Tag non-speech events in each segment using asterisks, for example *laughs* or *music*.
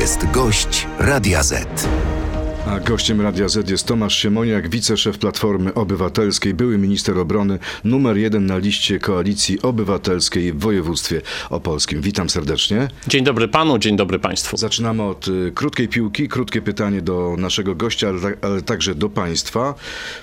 jest gość Radia Z. A gościem Radia Z jest Tomasz Siemoniak, wiceszef Platformy Obywatelskiej, były minister obrony, numer jeden na liście Koalicji Obywatelskiej w województwie opolskim. Witam serdecznie. Dzień dobry panu, dzień dobry państwu. Zaczynamy od y, krótkiej piłki, krótkie pytanie do naszego gościa, ale, ta- ale także do państwa.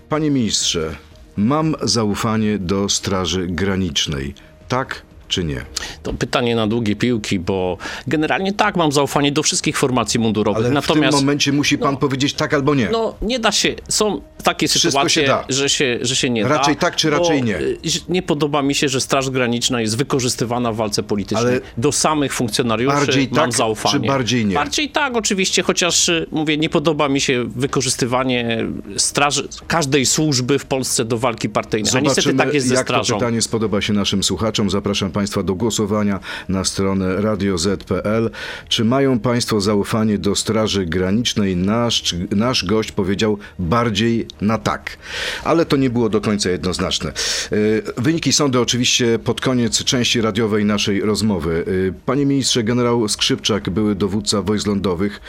Panie ministrze, mam zaufanie do Straży Granicznej. Tak czy nie? To pytanie na długie piłki, bo generalnie tak, mam zaufanie do wszystkich formacji mundurowych. Ale Natomiast w tym momencie musi pan powiedzieć tak albo nie. no, nie da się, są takie Wszystko sytuacje, się. Że, się, że się nie da. Raczej tak, czy raczej nie? y, Nie podoba mi się, że Straż Graniczna jest wykorzystywana w walce politycznej. Ale do samych funkcjonariuszy bardziej mam tak, zaufanie. czy bardziej nie? Bardziej tak, oczywiście, chociaż y, mówię, nie podoba mi się wykorzystywanie straży, każdej służby w Polsce do walki partyjnej. A niestety tak jest ze jak strażą. to pytanie spodoba się naszym słuchaczom. Zapraszam Państwa do głosowania na stronę radioz.pl. Czy mają Państwo zaufanie do Straży Granicznej? Nasz, nasz gość powiedział bardziej na tak. Ale to nie było do końca jednoznaczne. Y, Wyniki sądy oczywiście pod koniec części radiowej naszej rozmowy. Y, Panie ministrze, generał Skrzypczak, były dowódca wojsk lądowych,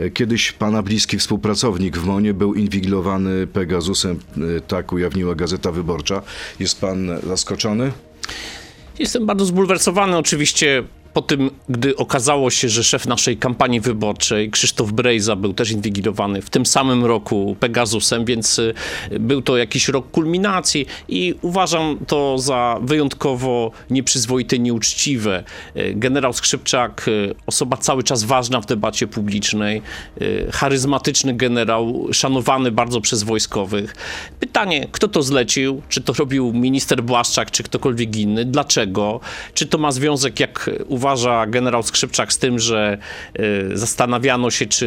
y, kiedyś pana bliski współpracownik w MONie był inwigilowany Pegasusem, tak ujawniła Gazeta Wyborcza. Jest pan zaskoczony? Jestem bardzo zbulwersowany oczywiście po tym, gdy okazało się, że szef naszej kampanii wyborczej, Krzysztof Brejza, był też inwigilowany w tym samym roku Pegasusem, więc y, był to jakiś rok kulminacji i uważam to za wyjątkowo nieprzyzwoite, nieuczciwe. Y, Generał Skrzypczak, y, osoba cały czas ważna w debacie publicznej, charyzmatyczny generał, szanowany bardzo przez wojskowych. Pytanie, kto to zlecił? Czy to robił minister Błaszczak, czy ktokolwiek inny? Dlaczego? Czy to ma związek, jak uważa generał Skrzypczak, z tym, że y, zastanawiano się, czy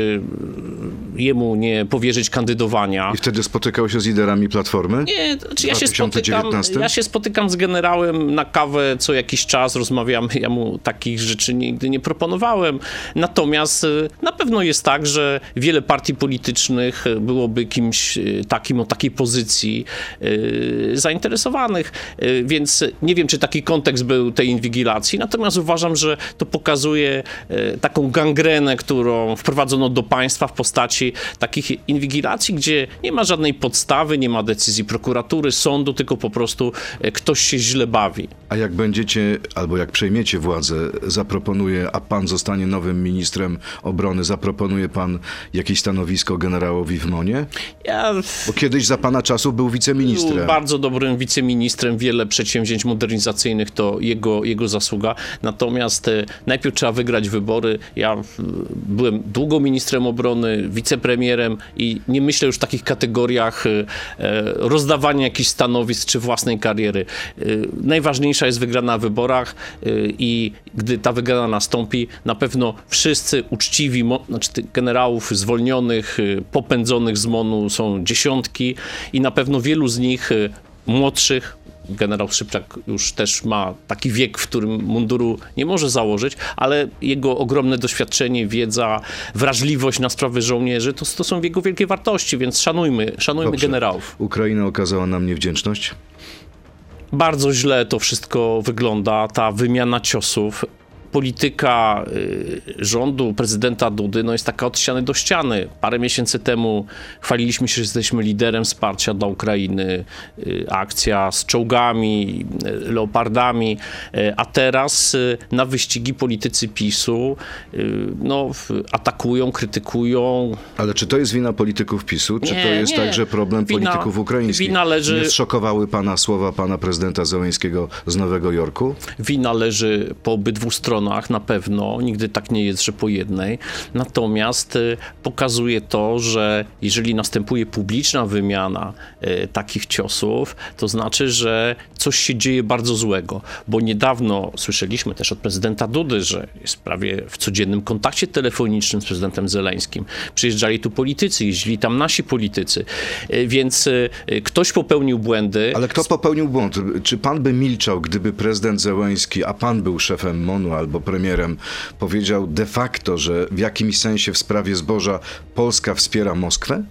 y, jemu nie powierzyć kandydowania? I wtedy spotykał się z liderami Platformy? Nie, znaczy ja się, 2019? spotykam, ja się spotykam z generałem na kawę co jakiś czas, rozmawiamy, *laughs* ja mu takich rzeczy nigdy nie proponowałem. Natomiast y, na pewno jest tak, że wiele partii politycznych byłoby kimś takim o takiej pozycji zainteresowanych, więc nie wiem, czy taki kontekst był tej inwigilacji, natomiast uważam, że to pokazuje y, taką gangrenę, którą wprowadzono do państwa w postaci takich inwigilacji, gdzie nie ma żadnej podstawy, nie ma decyzji prokuratury, sądu, tylko po prostu y, ktoś się źle bawi. A jak będziecie, albo jak przejmiecie władzę, zaproponuje, a pan zostanie nowym ministrem obrony, zaproponuje pan jakieś stanowisko generałowi w MONie? Ja Bo kiedyś za pana czasów był był wiceministrem. bardzo dobrym wiceministrem, wiele przedsięwzięć modernizacyjnych to jego, jego zasługa. Natomiast najpierw trzeba wygrać wybory. Ja e, byłem długo ministrem obrony, wicepremierem i nie myślę już w takich kategoriach e, e, rozdawania jakichś stanowisk czy własnej kariery. E, Najważniejsza jest wygrana w wyborach e, i gdy ta wygrana nastąpi, na pewno wszyscy uczciwi, znaczy generałów zwolnionych, popędzonych z MONU są dziesiątki i na pewno wielu z nich młodszych, generał Szybczak już też ma taki wiek, w którym munduru nie może założyć, ale jego ogromne doświadczenie, wiedza, wrażliwość na sprawy żołnierzy, to, to są jego wielkie wartości, więc szanujmy, szanujmy Dobrze. generałów. Ukraina okazała nam niewdzięczność. Bardzo źle to wszystko wygląda, ta wymiana ciosów. Polityka y, rządu, prezydenta Dudy, no jest taka od ściany do ściany. Parę miesięcy temu chwaliliśmy się, że jesteśmy liderem wsparcia dla Ukrainy. Y, akcja z czołgami, y, leopardami, a teraz na wyścigi politycy PiSu no, atakują, krytykują, Ale czy to jest wina polityków PiSu, czy Nie, to jest nie. także problem Wina- polityków ukraińskich? wina leży- Nie zszokowały pana słowa pana prezydenta Zełęńskiego z Nowego Jorku? Wina leży po obydwu stronach na pewno, nigdy tak nie jest, że po jednej. Natomiast y, pokazuje to, że jeżeli następuje publiczna wymiana y, takich ciosów, to znaczy, że coś się dzieje bardzo złego. Bo niedawno słyszeliśmy też od prezydenta Dudy, że jest prawie w codziennym kontakcie telefonicznym z prezydentem Zeleńskim. Przyjeżdżali tu politycy, jeździli tam nasi politycy. Y, Więc ktoś popełnił błędy. Ale kto popełnił błąd? Czy pan by milczał, gdyby prezydent Zełęński, a pan był szefem MONU albo premierem, powiedział de facto, że w jakimś sensie w sprawie zboża Polska wspiera Moskwę?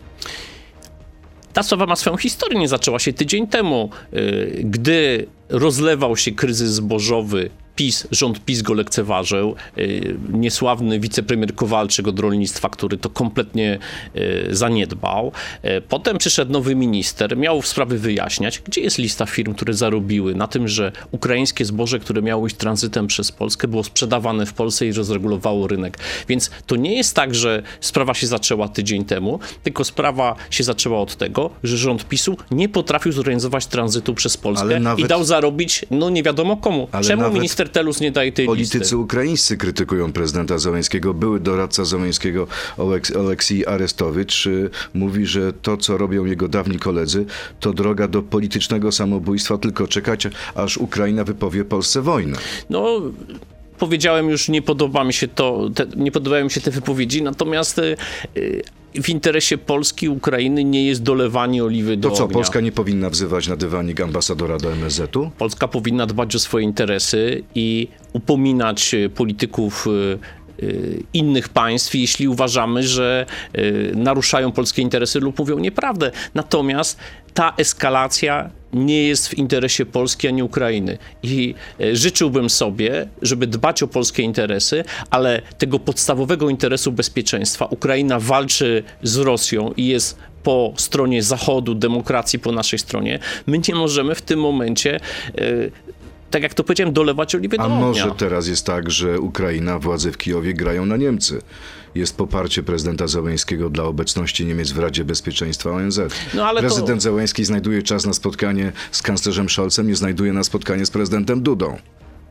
Ta sprawa ma swoją historię, nie zaczęła się tydzień temu, y, gdy rozlewał się kryzys zbożowy PiS, rząd PiS go lekceważył. Y, Niesławny wicepremier Kowalczyk od rolnictwa, który to kompletnie y, zaniedbał. Y, Potem przyszedł nowy minister, miał sprawy wyjaśniać, gdzie jest lista firm, które zarobiły na tym, że ukraińskie zboże, które miało iść tranzytem przez Polskę, było sprzedawane w Polsce i rozregulowało rynek. Więc to nie jest tak, że sprawa się zaczęła tydzień temu, tylko sprawa się zaczęła od tego, że rząd PiSu nie potrafił zorganizować tranzytu przez Polskę nawet- i dał zarobić, no nie wiadomo komu. Ale Czemu nawet minister Nie daje tej Politycy listy? ukraińscy krytykują prezydenta Załęskiego. Były doradca Załęskiego Oleks- Oleksij Arestowicz y, mówi, że to, co robią jego dawni koledzy, to droga do politycznego samobójstwa, tylko czekać, aż Ukraina wypowie Polsce wojnę. No, powiedziałem już, nie podoba mi się to, te, nie podobają mi się te wypowiedzi, natomiast y, y, w interesie Polski Ukrainy nie jest dolewanie oliwy do To co, ognia. Polska nie powinna wzywać na dywanik ambasadora do MSZ-u? Polska powinna dbać o swoje interesy i upominać y, polityków innych państw, jeśli uważamy, że naruszają polskie interesy lub mówią nieprawdę. Natomiast ta eskalacja nie jest w interesie Polski ani Ukrainy. I y, życzyłbym sobie, żeby dbać o polskie interesy, ale tego podstawowego interesu bezpieczeństwa Ukraina walczy z Rosją i jest po stronie Zachodu, demokracji po naszej stronie. My nie możemy w tym momencie y, tak jak to powiedziałem, dolewać oliwy do A ognia. może teraz jest tak, że Ukraina, władze w Kijowie grają na Niemcy? Jest poparcie prezydenta Załęskiego dla obecności Niemiec w Radzie Bezpieczeństwa ONZ. No, ale to- Prezydent Załęski znajduje czas na spotkanie z kanclerzem Scholzem, nie znajduje na spotkanie z prezydentem Dudą.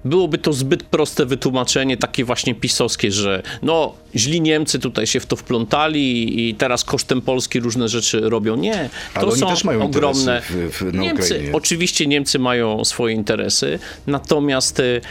Byłoby to zbyt proste wytłumaczenie, takie właśnie pisowskie, że no, źli Niemcy tutaj się w to wplątali i teraz kosztem Polski różne rzeczy robią. Nie, to Ale są ogromne... w- w- Niemcy, Ukrainie. oczywiście Niemcy mają swoje interesy, natomiast y,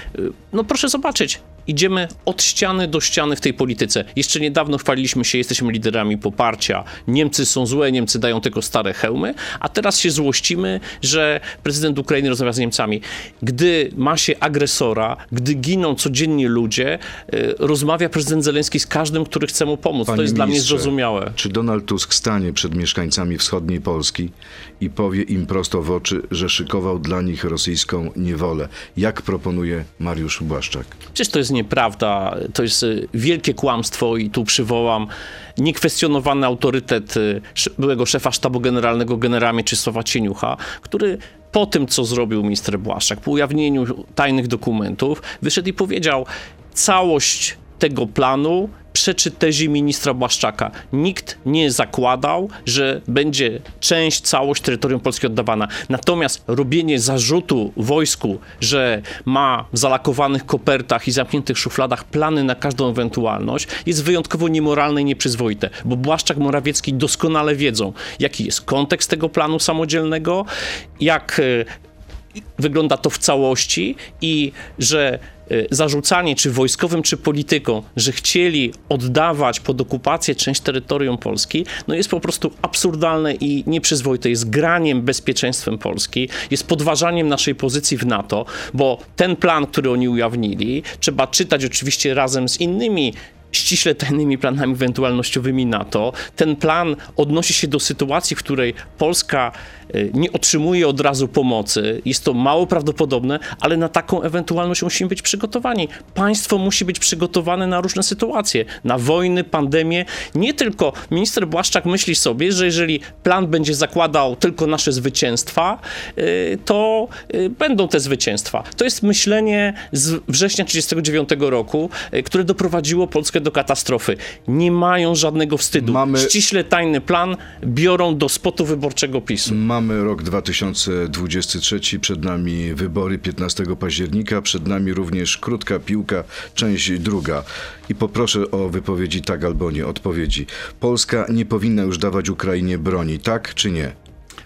no proszę zobaczyć, idziemy od ściany do ściany w tej polityce. Jeszcze niedawno chwaliliśmy się, jesteśmy liderami poparcia. Niemcy są złe, Niemcy dają tylko stare hełmy, a teraz się złościmy, że prezydent Ukrainy rozmawia z Niemcami. Gdy ma się agresora, gdy giną codziennie ludzie, y, rozmawia prezydent Zeleński z każdym, który chce mu pomóc. Panie to jest dla mnie zrozumiałe. Czy Donald Tusk stanie przed mieszkańcami wschodniej Polski i powie im prosto w oczy, że szykował dla nich rosyjską niewolę, jak proponuje Mariusz Błaszczak? Przecież to jest nieprawda, to jest y, wielkie kłamstwo i tu przywołam niekwestionowany autorytet y, byłego szefa sztabu generalnego generała Mieczysława Cieniucha, który po tym, co zrobił minister Błaszczak, po ujawnieniu tajnych dokumentów, wyszedł i powiedział, całość tego planu przeczy tezie ministra Błaszczaka. Nikt nie zakładał, że będzie część, całość terytorium Polski oddawana. Natomiast robienie zarzutu wojsku, że ma w zalakowanych kopertach i zamkniętych szufladach plany na każdą ewentualność, jest wyjątkowo niemoralne i nieprzyzwoite, bo Błaszczak, Morawiecki doskonale wiedzą, jaki jest kontekst tego planu samodzielnego, jak e, wygląda to w całości i że zarzucanie czy wojskowym, czy polityką, że chcieli oddawać pod okupację część terytorium Polski, no jest po prostu absurdalne i nieprzyzwoite. Jest graniem bezpieczeństwem Polski, jest podważaniem naszej pozycji w NATO, bo ten plan, który oni ujawnili, trzeba czytać oczywiście razem z innymi ściśle tajnymi planami ewentualnościowymi NATO. Ten plan odnosi się do sytuacji, w której Polska y, nie otrzymuje od razu pomocy. Jest to mało prawdopodobne, ale na taką ewentualność musimy być przygotowani. Państwo musi być przygotowane na różne sytuacje, na wojny, pandemie. Nie tylko minister Błaszczak myśli sobie, że jeżeli plan będzie zakładał tylko nasze zwycięstwa, y, to y, będą te zwycięstwa. To jest myślenie z września 1939 roku, y, które doprowadziło Polskę do katastrofy. Nie mają żadnego wstydu. Mamy- Ściśle tajny plan biorą do spotu wyborczego PiSu. Mamy rok 2023, przed nami wybory 15 października, przed nami również krótka piłka, część druga. I poproszę o wypowiedzi tak albo nie, odpowiedzi. Polska nie powinna już dawać Ukrainie broni, tak czy nie?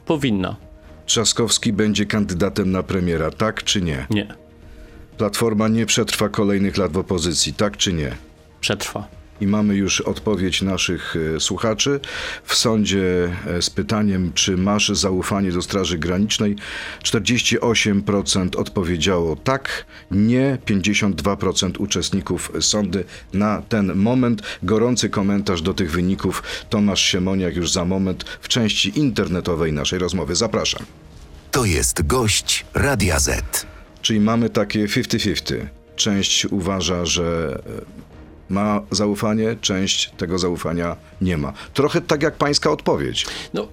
Powinna. Trzaskowski będzie kandydatem na premiera, tak czy nie? Nie. Platforma nie przetrwa kolejnych lat w opozycji, tak czy nie? Przetrwa. I mamy już odpowiedź naszych e, słuchaczy. W sądzie e, z pytaniem, czy masz zaufanie do Straży Granicznej, 48% odpowiedziało tak, nie 52% uczestników sądy na ten moment. Gorący komentarz do tych wyników Tomasz Siemoniak już za moment w części internetowej naszej rozmowy. Zapraszam. To jest gość Radia Z. Czyli mamy takie 50-50. część uważa, że e, ma zaufanie, część tego zaufania nie ma. Trochę tak jak pańska odpowiedź. No,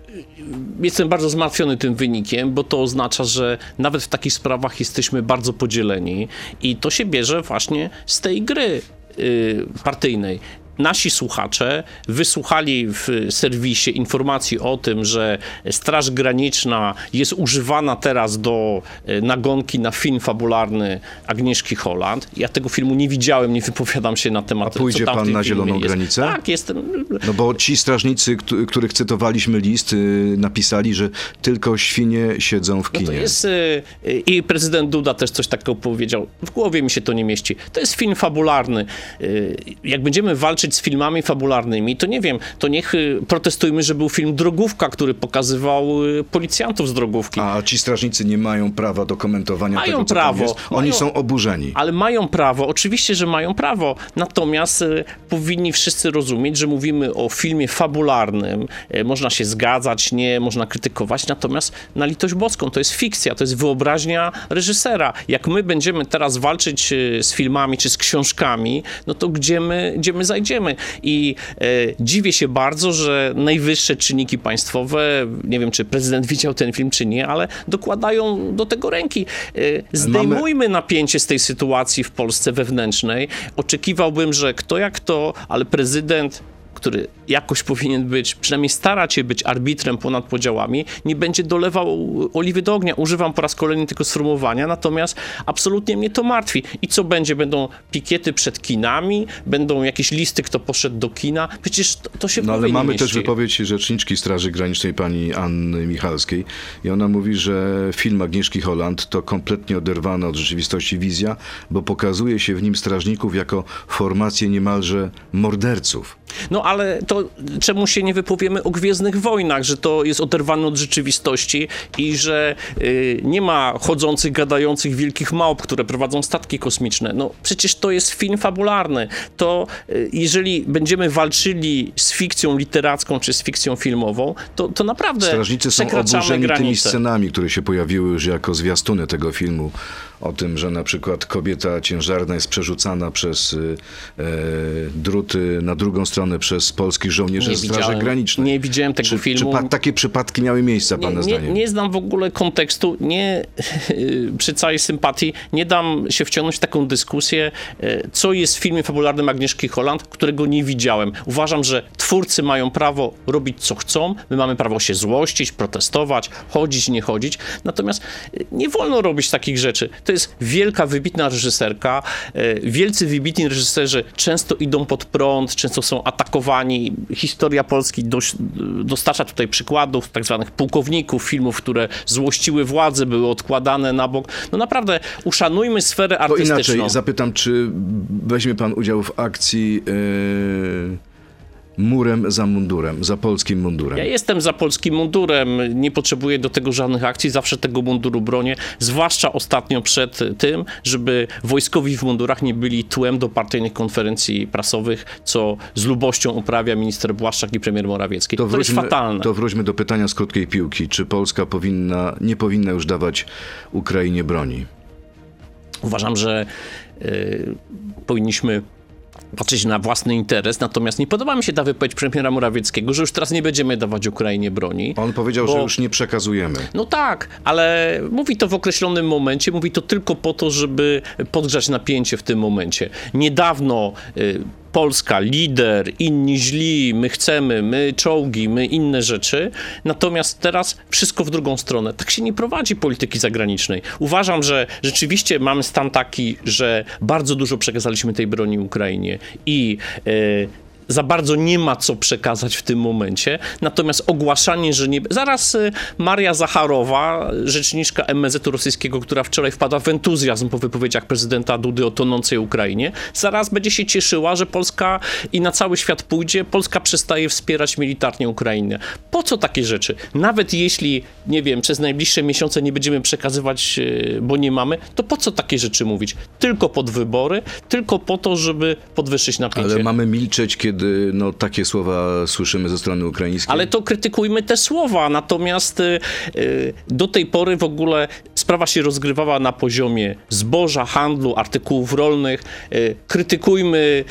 jestem bardzo zmartwiony tym wynikiem, bo to oznacza, że nawet w takich sprawach jesteśmy bardzo podzieleni i to się bierze właśnie z tej gry y, partyjnej. Nasi słuchacze wysłuchali w serwisie informacji o tym, że Straż Graniczna jest używana teraz do y, nagonki na film fabularny Agnieszki Holland. Ja tego filmu nie widziałem, nie wypowiadam się na temat. A pójdzie co tam pan na zieloną jest. granicę? Tak, jestem. No bo ci strażnicy, któ- których cytowaliśmy list, y, napisali, że tylko świnie siedzą w No kinie. to jest, y, I prezydent Duda też coś takiego powiedział. W głowie mi się to nie mieści. To jest film fabularny. Y, Jak będziemy walczyć z filmami fabularnymi, to nie wiem, to niech y, protestujmy, że był film Drogówka, który pokazywał y, policjantów z drogówki. A ci strażnicy nie mają prawa do komentowania Mają tego, co prawo. jest. Oni Mają- są oburzeni. Ale mają prawo, oczywiście, że mają prawo. Natomiast y, powinni wszyscy rozumieć, że mówimy o filmie fabularnym. Można się zgadzać, nie, można krytykować. Natomiast na litość boską to jest fikcja, to jest wyobraźnia reżysera. Jak my będziemy teraz walczyć z filmami czy z książkami, no to gdzie my, gdzie my zajdziemy? I y, dziwię się bardzo, że najwyższe czynniki państwowe, nie wiem, czy prezydent *laughs* widział ten film, czy nie, ale dokładają do tego ręki. Y, Zdejmujmy Zdejmujmy napięcie z tej sytuacji w Polsce wewnętrznej. Oczekiwałbym, że kto jak to, ale prezydent który jakoś powinien być, przynajmniej starać się być arbitrem ponad podziałami, nie będzie dolewał oliwy do ognia. Używam po raz kolejny tego sformułowania, natomiast absolutnie mnie to martwi. I co będzie? Będą pikiety przed kinami? Będą jakieś listy, kto poszedł do kina? Przecież to, to się w No ale mamy mieści. też wypowiedź rzeczniczki Straży Granicznej pani Anny Michalskiej i ona mówi, że film Agnieszki Holland to kompletnie oderwana od rzeczywistości wizja, bo pokazuje się w nim strażników jako formację niemalże morderców. No ale to czemu się nie wypowiemy o Gwiezdnych Wojnach, że to jest oderwane od rzeczywistości i że y, nie ma chodzących, gadających wielkich małp, które prowadzą statki kosmiczne. No przecież to jest film fabularny. To y, jeżeli będziemy walczyli z fikcją literacką czy z fikcją filmową, to, to naprawdę Strażnicy są przekraczamy oburzeni tymi granice. scenami, które się pojawiły już jako zwiastuny tego filmu. O tym, że na przykład kobieta ciężarna jest przerzucana przez y, e, druty na drugą stronę przez polskich żołnierzy Nie Straży Granicznej. nie widziałem tego czy, filmu. Czy takie przypadki miały miejsce, Nie, pana nie, zdaniem? nie znam w ogóle kontekstu, nie, *laughs* przy całej sympatii, nie dam się wciągnąć w taką dyskusję, e, co jest w filmie fabularnym Agnieszki Holland, którego nie widziałem. Uważam, że twórcy mają prawo robić co chcą, my mamy prawo się złościć, protestować, chodzić, nie chodzić, natomiast e, nie wolno robić takich rzeczy. To jest wielka, wybitna reżyserka, e, wielcy, wybitni reżyserzy często idą pod prąd, często są atakowani. Historia Polski dość, dostarcza tutaj przykładów tak zwanych pułkowników, filmów, które złościły władzę, były odkładane na bok. No naprawdę, uszanujmy sferę To artystyczną. inaczej, zapytam, czy weźmie pan udział w akcji e, murem za mundurem, za polskim mundurem? Ja jestem za polskim mundurem, nie potrzebuję do tego żadnych akcji, zawsze tego munduru bronię, zwłaszcza ostatnio przed tym, żeby wojskowi w mundurach nie byli tłem do partyjnych konferencji prasowych, co z lubością uprawia minister Błaszczak i premier Morawiecki. To, jest fatalne. To wróćmy do pytania z krótkiej piłki. Czy Polska powinna, nie powinna już dawać Ukrainie broni? Uważam, że y, powinniśmy patrzeć na własny interes, natomiast nie podoba mi się ta wypowiedź premiera Morawieckiego, że już teraz nie będziemy dawać Ukrainie broni. On powiedział, Bo- że już nie przekazujemy. No tak, ale mówi to w określonym momencie, mówi to tylko po to, żeby podgrzać napięcie w tym momencie. Niedawno y, Polska, lider, inni źli, my chcemy, my czołgi, my inne rzeczy. Natomiast teraz wszystko w drugą stronę. Tak się nie prowadzi polityki zagranicznej. Uważam, że rzeczywiście mamy stan taki, że bardzo dużo przekazaliśmy tej broni Ukrainie i y, za bardzo nie ma co przekazać w tym momencie. Natomiast ogłaszanie, że nie. Zaraz y, Maria Zacharowa, rzeczniczka MSZ rosyjskiego, która wczoraj wpadła w entuzjazm po wypowiedziach prezydenta Dudy o tonącej Ukrainie, zaraz będzie się cieszyła, że Polska i na cały świat pójdzie. Polska przestaje wspierać militarnie Ukrainę. Po co takie rzeczy? Nawet jeśli, nie wiem, przez najbliższe miesiące nie będziemy przekazywać, y, bo nie mamy, to po co takie rzeczy mówić? Tylko pod wybory, tylko po to, żeby podwyższyć napięcie. Ale mamy milczeć, kiedy kiedy no, takie słowa słyszymy ze strony ukraińskiej? Ale to krytykujmy te słowa. Natomiast y, y, do tej pory w ogóle sprawa się rozgrywała na poziomie zboża, handlu, artykułów rolnych. Y, krytykujmy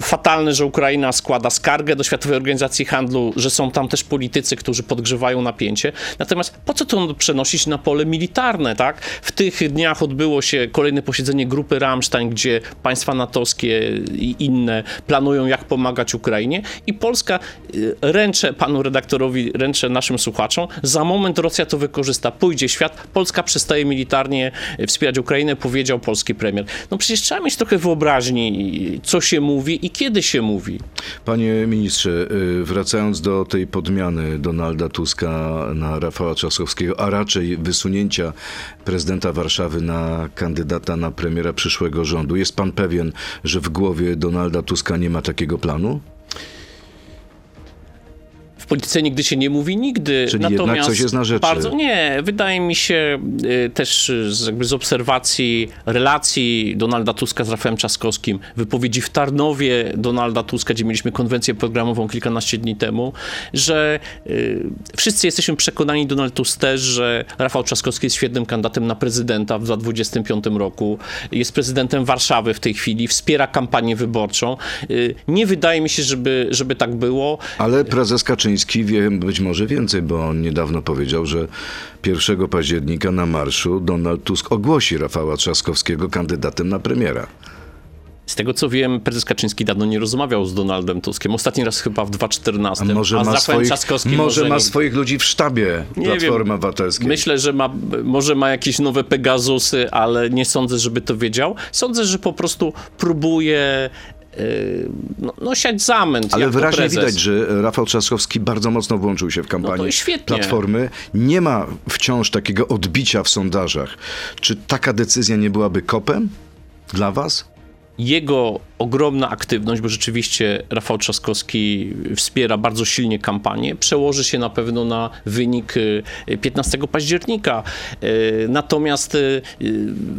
fatalne, że Ukraina składa skargę do Światowej Organizacji Handlu, że są tam też politycy, którzy podgrzewają napięcie. Natomiast po co to przenosić na pole militarne, tak? W tych dniach odbyło się kolejne posiedzenie grupy Rammstein, gdzie państwa natowskie i inne planują, jak pomagać Ukrainie i Polska y, ręczę panu redaktorowi, ręczę naszym słuchaczom, za moment Rosja to wykorzysta, pójdzie świat, Polska przestaje militarnie wspierać Ukrainę, powiedział polski premier. No przecież trzeba mieć trochę wyobraźni, co się mówi i kiedy się mówi. Panie ministrze, y, wracając do tej podmiany Donalda Tuska na Rafała Trzaskowskiego, a raczej wysunięcia prezydenta Warszawy na kandydata na premiera przyszłego rządu, jest pan pewien, że w głowie Donalda Tuska nie ma takiego planu? Manu? W polityce nigdy się nie mówi nigdy. Czyli Natomiast jednak coś jest na rzeczy. Bardzo nie. Wydaje mi się y, też z, jakby z obserwacji relacji Donalda Tuska z Rafałem Trzaskowskim, wypowiedzi w Tarnowie Donalda Tuska, gdzie mieliśmy konwencję programową kilkanaście dni temu, że y, wszyscy jesteśmy przekonani, Donald Tusk też, że Rafał Trzaskowski jest świetnym kandydatem na prezydenta w 2025 roku. Jest prezydentem Warszawy w tej chwili, wspiera kampanię wyborczą. Y, nie wydaje mi się, żeby, żeby tak było. Ale prezes Kaczyński wie być może więcej, bo on niedawno powiedział, że 1 października na marszu Donald Tusk ogłosi Rafała Trzaskowskiego kandydatem na premiera. Z tego co wiem, prezes Kaczyński dawno nie rozmawiał z Donaldem Tuskiem. Ostatni raz chyba w 2014. A może a ma, swoich, Trzaskowskim może ma swoich ludzi w sztabie Nie Platformy wiem. Obywatelskiej. Myślę, że ma, może ma jakieś nowe Pegazusy, ale nie sądzę, żeby to wiedział. Sądzę, że po prostu próbuje no, no siać zamęt. Ale wyraźnie widać, że Rafał Trzaskowski bardzo mocno włączył się w kampanię No to świetnie. Platformy. Nie ma wciąż takiego odbicia w sondażach. Czy taka decyzja nie byłaby kopem dla was? Jego ogromna aktywność, bo rzeczywiście Rafał Trzaskowski wspiera bardzo silnie kampanię, przełoży się na pewno na wynik y, 15 października. Y, Natomiast y, y,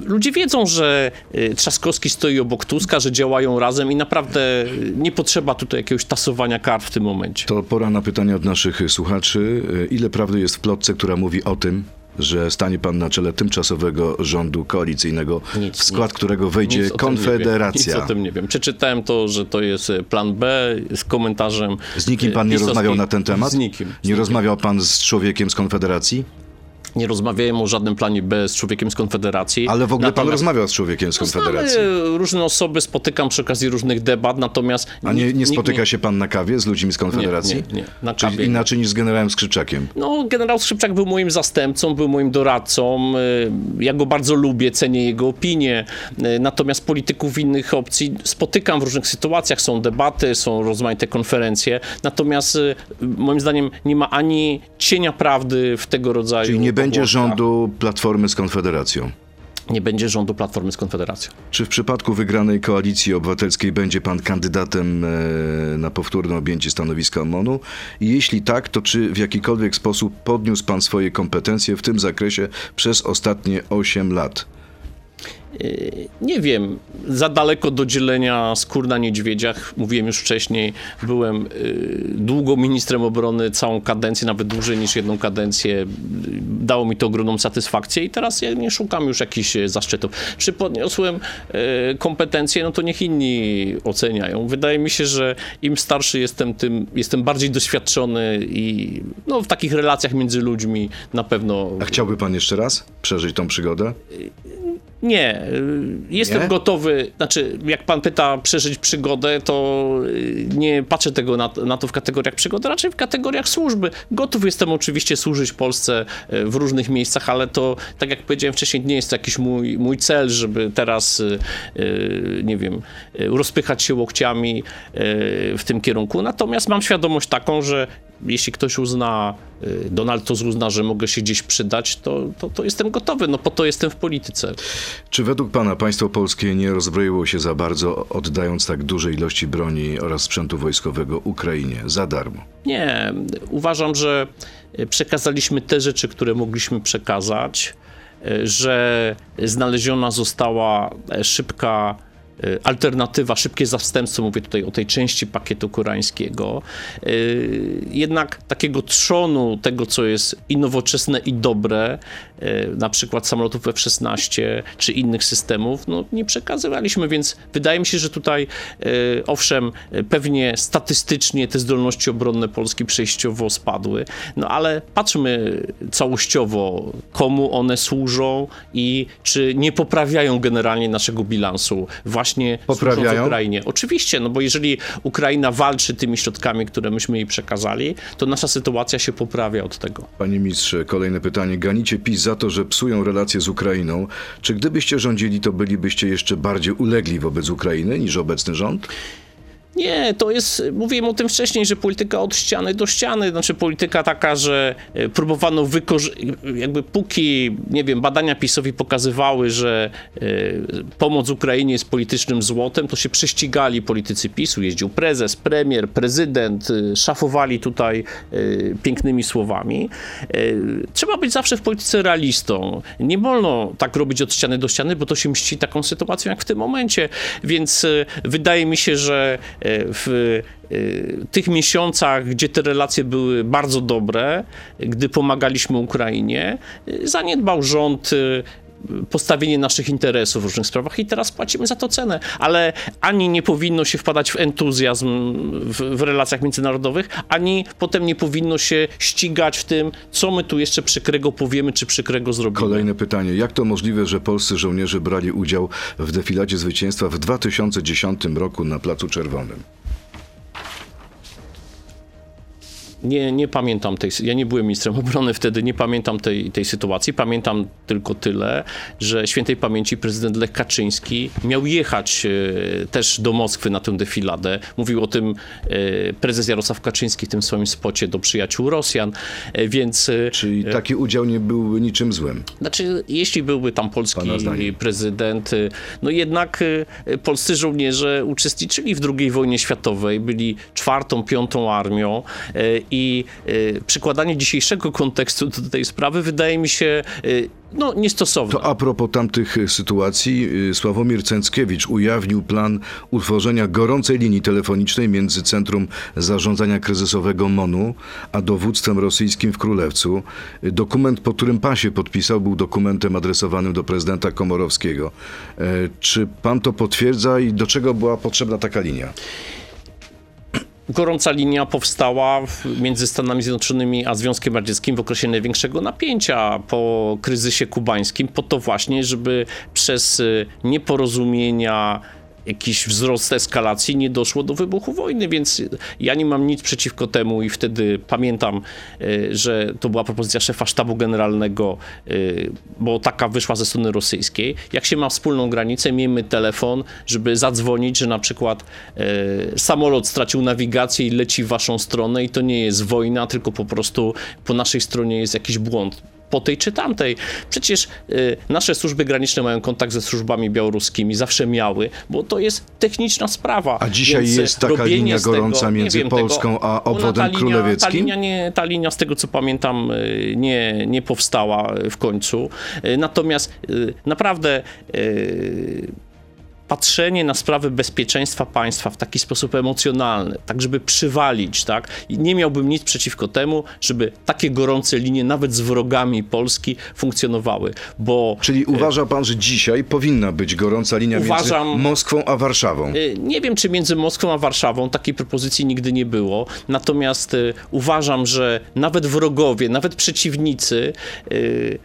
ludzie wiedzą, że y, Trzaskowski stoi obok Tuska, że działają razem i naprawdę y, nie potrzeba tutaj jakiegoś tasowania kart w tym momencie. To pora na pytania od naszych słuchaczy. Ile prawdy jest w plotce, która mówi o tym, że stanie pan na czele tymczasowego rządu koalicyjnego, Nic, w skład nic. którego wejdzie Nic nie wiem. Konfederacja? Nic o tym nie wiem. Przeczytałem to, że to jest y, plan B z komentarzem. Z nikim pan y, nie rozmawiał na ten temat? Z nikim. Z Nie nikim. rozmawiał pan z człowiekiem z Konfederacji? Nie rozmawiałem o żadnym planie B z człowiekiem z Konfederacji. Ale w ogóle pan Natomiast- rozmawiał z człowiekiem z No, Konfederacji? znamy różne osoby, spotykam przy okazji różnych debat, natomiast... A nie, nie spotyka się pan na kawie z ludźmi z Konfederacji? Nie, nie, nie. Na Czyli kawie nie. inaczej niż z generałem Skrzyczakiem. No, generał Skrzypczak był moim zastępcą, był moim doradcą. y, Ja go bardzo lubię, cenię jego opinię. Y, Natomiast polityków innych opcji spotykam w różnych sytuacjach. Są debaty, są rozmaite konferencje. Natomiast moim zdaniem nie ma ani cienia prawdy w tego rodzaju Czyli nie będzie pogłoskach. rządu Platformy z Konfederacją. Nie będzie rządu Platformy z Konfederacją. Czy w przypadku wygranej koalicji obywatelskiej będzie pan kandydatem e, na powtórne objęcie stanowiska MONU? I jeśli tak, to czy w jakikolwiek sposób podniósł pan swoje kompetencje w tym zakresie przez ostatnie 8 lat? Nie wiem, za daleko do dzielenia skór na niedźwiedziach. Mówiłem już wcześniej, byłem y, długo ministrem obrony, całą kadencję, nawet dłużej niż jedną kadencję. Y, Dało mi to ogromną satysfakcję i teraz ja nie szukam już jakichś zaszczytów. Czy podniosłem kompetencje, no to niech inni oceniają. Wydaje mi się, że im starszy jestem, tym jestem bardziej doświadczony i no, w takich relacjach między ludźmi na pewno... A chciałby pan jeszcze raz przeżyć tą przygodę? Nie, y, jestem Nie? gotowy, znaczy jak pan pyta przeżyć przygodę, to y, nie patrzę tego na, na to w kategoriach przygody, raczej w kategoriach służby. Gotów jestem oczywiście służyć Polsce y, w różnych miejscach, ale to, tak jak powiedziałem wcześniej, nie jest to jakiś mój, mój cel, żeby teraz, nie wiem, rozpychać się łokciami w tym kierunku. Natomiast mam świadomość taką, że jeśli ktoś uzna, y, Donald Tusk uzna, że mogę się gdzieś przydać, to, to, to jestem gotowy, no po to jestem w polityce. Czy według pana państwo polskie nie rozbroiło się za bardzo, oddając tak duże ilości broni oraz sprzętu wojskowego Ukrainie za darmo? Nie, uważam, że przekazaliśmy te rzeczy, które mogliśmy przekazać, że znaleziona została szybka y, alternatywa, szybkie zastępstwo, mówię tutaj o tej części pakietu koreańskiego, y, jednak takiego trzonu tego, co jest i nowoczesne, i dobre, y, na przykład samolotów F-16 czy innych systemów, no nie przekazywaliśmy, więc wydaje mi się, że tutaj owszem, pewnie statystycznie te zdolności obronne Polski przejściowo spadły, no ale patrzmy całościowo, komu one służą i czy nie poprawiają generalnie naszego bilansu właśnie Poprawiają? Ukrainie. Oczywiście, no bo jeżeli Ukraina walczy tymi środkami, które myśmy jej przekazali, to nasza sytuacja się poprawia od tego. Panie ministrze, kolejne pytanie. Ganicie PiS za to, że psują relacje z Ukrainą. Czy gdybyście rządzili, to bylibyście jeszcze bardziej ulegli wobec Ukrainy niż obecny rząd? Nie, to jest, mówiłem o tym wcześniej, że polityka od ściany do ściany, znaczy polityka taka, że e, próbowano wykorzystać, jakby póki, nie wiem, badania PiSowi pokazywały, że y, pomoc Ukrainie jest politycznym złotem, to się prześcigali politycy PiSu, jeździł prezes, premier, prezydent, y, szafowali tutaj pięknymi słowami. Trzeba być zawsze w polityce realistą. Nie wolno tak robić od ściany do ściany, bo to się mści taką sytuacją jak w tym momencie, więc wydaje mi się, że w y, tych miesiącach, gdzie te relacje były bardzo dobre, gdy pomagaliśmy Ukrainie, y, zaniedbał rząd y, postawienie naszych interesów w różnych sprawach i teraz płacimy za to cenę. Ale ani nie powinno się wpadać w entuzjazm w, w, relacjach międzynarodowych, ani potem nie powinno się ścigać w tym, co my tu jeszcze przykrego powiemy, czy przykrego zrobimy. Kolejne pytanie. Jak to możliwe, że polscy żołnierze brali udział w defiladzie zwycięstwa w 2010 roku na Placu Czerwonym? Nie, nie pamiętam tej, ja nie byłem ministrem obrony wtedy, nie pamiętam tej, tej sytuacji. Pamiętam tylko tyle, że świętej pamięci prezydent Lech Kaczyński miał jechać e, też do Moskwy na tę defiladę. Mówił o tym e, prezes Jarosław Kaczyński w tym swoim spocie do przyjaciół Rosjan, e, więc... Czyli taki udział nie byłby niczym złym? Znaczy, jeśli byłby tam polski prezydent, no jednak polscy żołnierze uczestniczyli w II wojnie światowej, byli czwartą, piątą armią i y, przykładanie dzisiejszego kontekstu do tej sprawy wydaje mi się y, no, niestosowne. To a propos tamtych sytuacji, y, Sławomir Cęckiewicz ujawnił plan utworzenia gorącej linii telefonicznej między Centrum Zarządzania Kryzysowego MONU a dowództwem rosyjskim w Królewcu. Dokument, po którym pan się podpisał, był dokumentem adresowanym do prezydenta Komorowskiego. Czy pan to potwierdza i do czego była potrzebna taka linia? Gorąca linia powstała między Stanami Zjednoczonymi a Związkiem Radzieckim w okresie największego napięcia po kryzysie kubańskim, po to właśnie, żeby przez y, nieporozumienia jakiś wzrost eskalacji, nie doszło do wybuchu wojny, więc ja nie mam nic przeciwko temu i wtedy pamiętam, e, że to była propozycja szefa sztabu generalnego, e, bo taka wyszła ze strony rosyjskiej. Jak się ma wspólną granicę, miejmy telefon, żeby zadzwonić, że na przykład e, samolot stracił nawigację i leci w waszą stronę i to nie jest wojna, tylko po prostu po naszej stronie jest jakiś błąd po tej czy tamtej. Przecież y, nasze służby graniczne mają kontakt ze służbami białoruskimi, zawsze miały, bo to jest techniczna sprawa. A dzisiaj Więc jest taka linia gorąca tego, między wiem, Polską tego, a obwodem ta linia, królewickim? Ta linia, nie, ta linia, z tego co pamiętam, y, nie, nie powstała w końcu. Y, natomiast y, naprawdę patrzenie na sprawy bezpieczeństwa państwa w taki sposób emocjonalny, tak żeby przywalić, tak? I nie miałbym nic przeciwko temu, żeby takie gorące linie nawet z wrogami Polski funkcjonowały, bo... Czyli e, uważa pan, że dzisiaj powinna być gorąca linia uważam, między Moskwą a Warszawą? E, nie wiem, czy między Moskwą a Warszawą takiej propozycji nigdy nie było, natomiast e, uważam, że nawet wrogowie, nawet przeciwnicy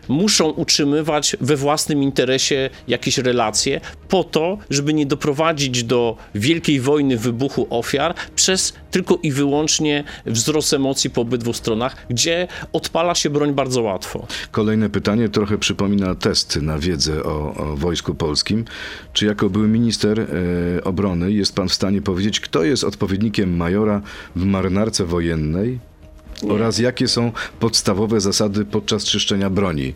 muszą utrzymywać we własnym interesie jakieś relacje po to, żeby nie doprowadzić do wielkiej wojny, wybuchu ofiar przez tylko i wyłącznie wzrost emocji po obydwu stronach, gdzie odpala się broń bardzo łatwo. Kolejne pytanie trochę przypomina test na wiedzę o, o Wojsku Polskim. Czy jako były minister e, obrony jest pan w stanie powiedzieć, kto jest odpowiednikiem majora w marynarce wojennej nie. oraz jakie są podstawowe zasady podczas czyszczenia broni?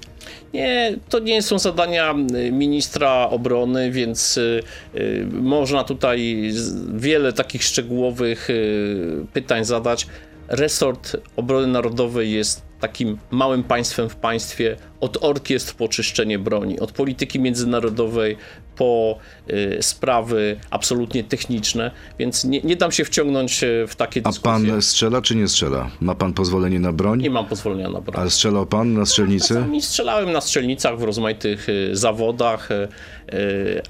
Nie, to nie są zadania y, ministra obrony, więc y, y, można tutaj wiele takich szczegółowych pytań zadać. Resort Obrony Narodowej jest takim małym państwem w państwie od orkiestr po czyszczenie broni, od polityki międzynarodowej po y, sprawy absolutnie techniczne, więc nie, nie dam się wciągnąć y, w takie A dyskusje. pan strzela czy nie strzela? Ma pan pozwolenie na broń? Nie mam pozwolenia na broń. Ale strzelał pan na strzelnicy? Czasami strzelałem na strzelnicach w rozmaitych y, zawodach,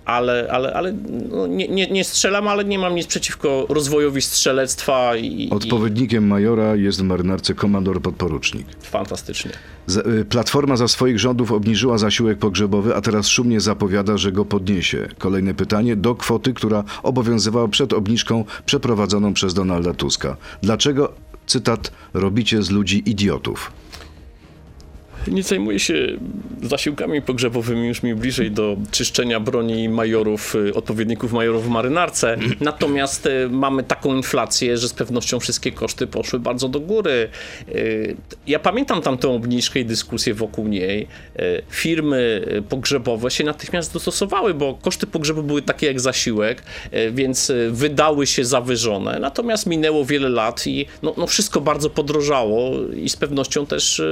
ale, ale, ale no, nie, nie, nie strzelam, ale nie mam nic przeciwko rozwojowi strzelectwa i, Odpowiednikiem majora jest w marynarce komandor podporucznik. i fantastycznie. Z- y, Platforma za swoich rządów obniżyła zasiłek pogrzebowy, a teraz szumnie zapowiada, że go podniesie. Kolejne pytanie do kwoty, która obowiązywała przed obniżką przeprowadzoną przez Donalda Tuska. Dlaczego, cytat, robicie z ludzi idiotów? Nie zajmuję się zasiłkami pogrzebowymi, już mi bliżej do czyszczenia broni majorów, y, odpowiedników majorów w marynarce. Natomiast y, mamy taką inflację, że z pewnością wszystkie koszty poszły bardzo do góry. Y, Ja pamiętam tamtą obniżkę i dyskusję wokół niej. Firmy pogrzebowe się natychmiast dostosowały, bo koszty pogrzebu były takie jak zasiłek, więc wydały się zawyżone. Natomiast minęło wiele lat i no, no wszystko bardzo podrożało i z pewnością też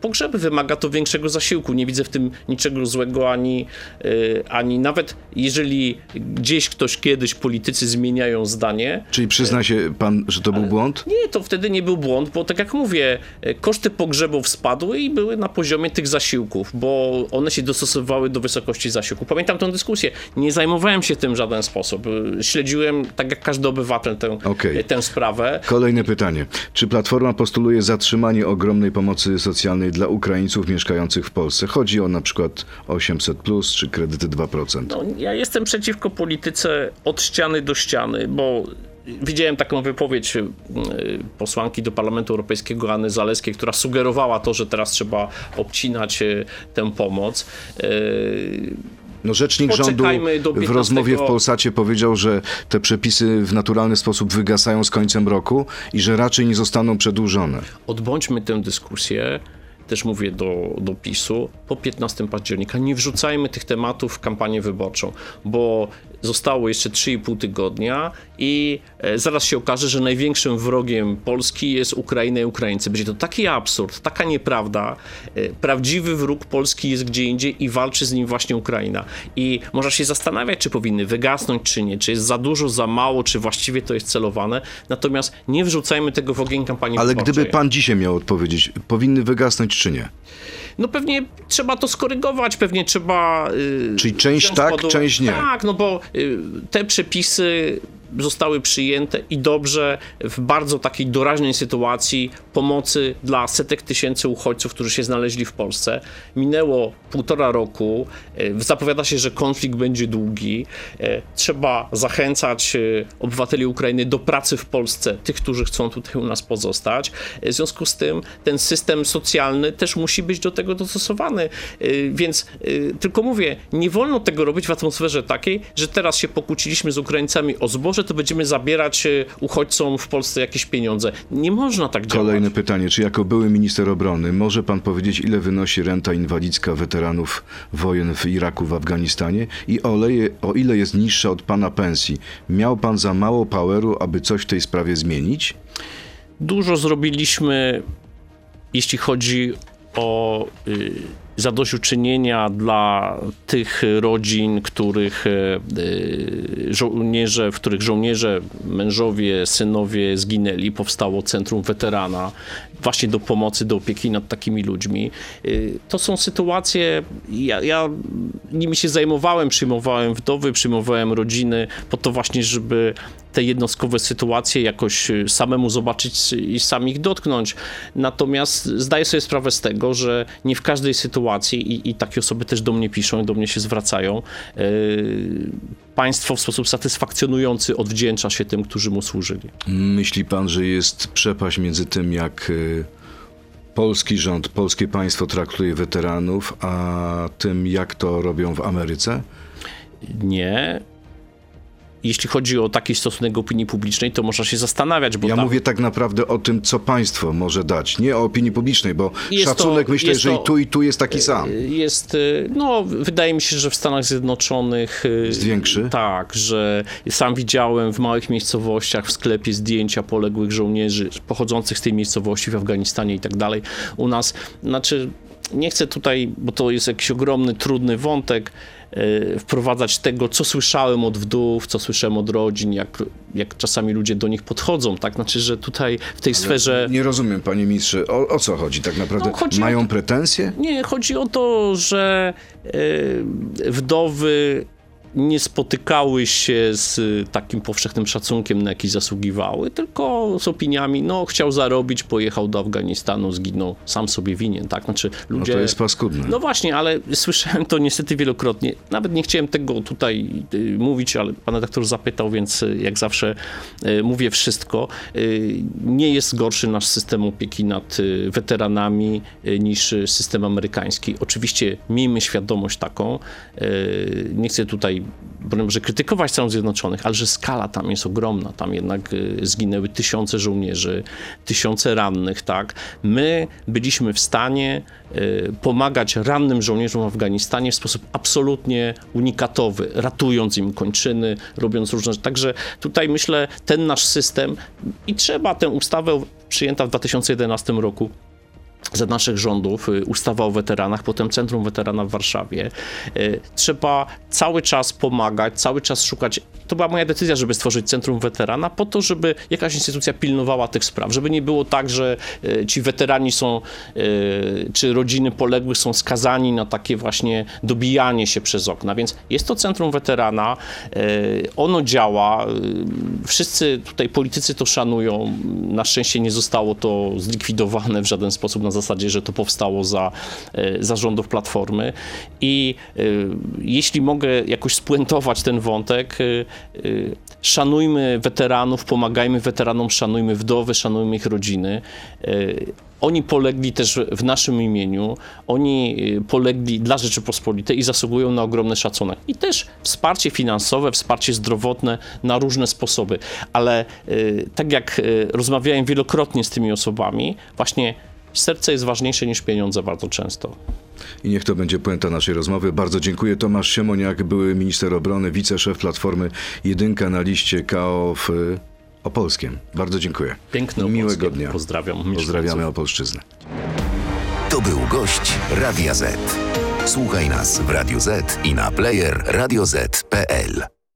pogrzeby wymaga to większego zasiłku. Nie widzę w tym niczego złego, ani, y, ani nawet jeżeli gdzieś ktoś kiedyś politycy zmieniają zdanie, Czyli przyzna się pan, że to był błąd? nie, to wtedy nie był błąd, bo tak jak mówię, e, koszty pogrzebów spadły i były na poziomie tych zasiłków, bo one się dostosowały do wysokości zasiłku. Pamiętam tę dyskusję. Nie zajmowałem się tym w żaden sposób. Śledziłem, tak jak każdy obywatel, tę, e, tę sprawę. Kolejne pytanie. Czy Platforma postuluje zatrzymanie ogromnej pomocy socjalnej dla Ukraińców mieszkających w Polsce? Chodzi o na przykład 800 plus czy kredyty 2%. No, ja jestem przeciwko polityce od ściany do ściany, bo widziałem taką wypowiedź y, posłanki do Parlamentu Europejskiego Anny Zaleskiej, która sugerowała to, że teraz trzeba obcinać y, tę pomoc. Y, No, rzecznik rządu w 15 rozmowie w Polsacie powiedział, że te przepisy w naturalny sposób wygasają z końcem roku i że raczej nie zostaną przedłużone. odbądźmy tę dyskusję, też mówię do, do PiSu, po 15 października. Nie wrzucajmy tych tematów w kampanię wyborczą, bo zostało jeszcze 3,5 tygodnia i e, zaraz się okaże, że największym wrogiem Polski jest Ukraina i Ukraińcy. Będzie to taki absurd, taka nieprawda. E, Prawdziwy wróg Polski jest gdzie indziej i walczy z nim właśnie Ukraina. I można się zastanawiać, czy powinny wygasnąć, czy nie, czy jest za dużo, za mało, czy właściwie to jest celowane. Natomiast nie wrzucajmy tego w ogień kampanii Ale wyborczej. gdyby pan dzisiaj miał odpowiedzieć, powinny wygasnąć czy nie? No pewnie trzeba to skorygować, pewnie trzeba. Yy, Czyli część tak, pod część nie. Tak, no bo y, te przepisy zostały przyjęte i dobrze w bardzo takiej doraźnej sytuacji pomocy dla setek tysięcy uchodźców, którzy się znaleźli w Polsce. Minęło półtora roku, y, zapowiada się, że konflikt będzie długi. Y, Trzeba zachęcać y, obywateli Ukrainy do pracy w Polsce, tych, którzy chcą tutaj u nas pozostać. W związku z tym ten system socjalny też musi być do tego dostosowany. Więc tylko mówię, nie wolno tego robić w atmosferze takiej, że teraz się pokłóciliśmy z Ukraińcami o zboże, to będziemy zabierać y, uchodźcom w Polsce jakieś pieniądze. Nie można tak działać. Kolejne pytanie. Czy jako były minister obrony może pan powiedzieć, ile wynosi renta inwalidzka weteranów wojen w Iraku, w Afganistanie i o ile, o ile jest niższa od pana pensji? Miał pan za mało poweru, aby coś w tej sprawie zmienić? Dużo zrobiliśmy, jeśli chodzi o y, zadośćuczynienia dla tych rodzin, których y, y, żołnierze, w których żołnierze, mężowie, synowie zginęli. Powstało Centrum Weterana właśnie do pomocy, do opieki nad takimi ludźmi. Y, To są sytuacje, ja, ja nimi się zajmowałem, przyjmowałem wdowy, przyjmowałem rodziny, po to właśnie, żeby te jednostkowe sytuacje jakoś y, samemu zobaczyć i sam ich dotknąć. Natomiast zdaję sobie sprawę z tego, że nie w każdej sytuacji, i, i takie osoby też do mnie piszą, do mnie się zwracają, yy, państwo w sposób satysfakcjonujący odwdzięcza się tym, którzy mu służyli. Myśli pan, że jest przepaść między tym, jak y, polski rząd, polskie państwo traktuje weteranów, a tym, jak to robią w Ameryce? Nie. Jeśli chodzi o taki stosunek opinii publicznej, to można się zastanawiać, bo Ja tam... mówię tak naprawdę o tym, co państwo może dać, nie o opinii publicznej, bo Jest to- szacunek myślę, jest że to- i tu, i tu jest taki sam. Jest, y, no, wydaje mi się, że w Stanach Zjednoczonych. y, Jest większy? Tak, że sam widziałem w małych miejscowościach w sklepie zdjęcia poległych żołnierzy pochodzących z tej miejscowości w Afganistanie i tak dalej. U nas, znaczy. Nie chcę tutaj, bo to jest jakiś ogromny, trudny wątek, e, wprowadzać tego, co słyszałem od wdów, co słyszałem od rodzin, jak, jak czasami ludzie do nich podchodzą, tak? Znaczy, że tutaj w tej sferze... Nie rozumiem, panie ministrze, o, o co chodzi tak naprawdę? No, Mają to- pretensje? Nie, chodzi o to, że e, wdowy nie spotykały się z takim powszechnym szacunkiem, na jaki zasługiwały, tylko z opiniami, no chciał zarobić, pojechał do Afganistanu, zginął, sam sobie winien, tak? Znaczy No ludzie... to jest paskudne. No właśnie, ale *laughs* słyszałem to niestety wielokrotnie. Nawet nie chciałem tego tutaj y, mówić, ale pan redaktor zapytał, więc y, jak zawsze y, mówię wszystko. Y, nie jest gorszy nasz system opieki nad y, weteranami y, niż y, system amerykański. Oczywiście miejmy świadomość taką. Y, nie chcę tutaj broń Boże, krytykować Stanów Zjednoczonych, ale że skala tam jest ogromna. Tam jednak y, zginęły tysiące żołnierzy, tysiące rannych, tak. My byliśmy w stanie y, pomagać rannym żołnierzom w Afganistanie w sposób absolutnie unikatowy, ratując im kończyny, robiąc różne rzeczy. Także tutaj myślę, ten nasz system i trzeba tę ustawę przyjęta w 2011 roku za naszych rządów y, ustawa o weteranach, potem Centrum Weterana w Warszawie. Y, Trzeba cały czas pomagać, cały czas szukać. To była moja decyzja, żeby stworzyć Centrum Weterana, po to, żeby jakaś instytucja pilnowała tych spraw, żeby nie było tak, że y, ci weterani są, czy rodziny poległych są skazani na takie właśnie dobijanie się przez okna. Więc jest to Centrum Weterana, ono działa, wszyscy tutaj politycy to szanują. Na szczęście nie zostało to zlikwidowane w żaden sposób na zasadzie, że to powstało za, e, za rządów Platformy. I e, jeśli mogę jakoś spuentować ten wątek, e, szanujmy weteranów, pomagajmy weteranom, szanujmy wdowy, szanujmy ich rodziny. Oni polegli też w naszym imieniu, oni polegli dla Rzeczypospolitej i zasługują na ogromny szacunek. I też wsparcie finansowe, wsparcie zdrowotne na różne sposoby. Ale tak jak rozmawiałem wielokrotnie z tymi osobami, właśnie serce jest ważniejsze niż pieniądze bardzo często. I niech to będzie puenta naszej rozmowy. Bardzo dziękuję. Tomasz Siemoniak, były minister obrony, wiceszef Platformy, jedynka na liście KO w y, Opolskiem. Bardzo dziękuję. Piękne Miłego Opolskie. dnia. Pozdrawiam. Pozdrawiamy. Opolszczyznę. To był gość Radia Z. Słuchaj nas w Radio Z i na player radioz.pl.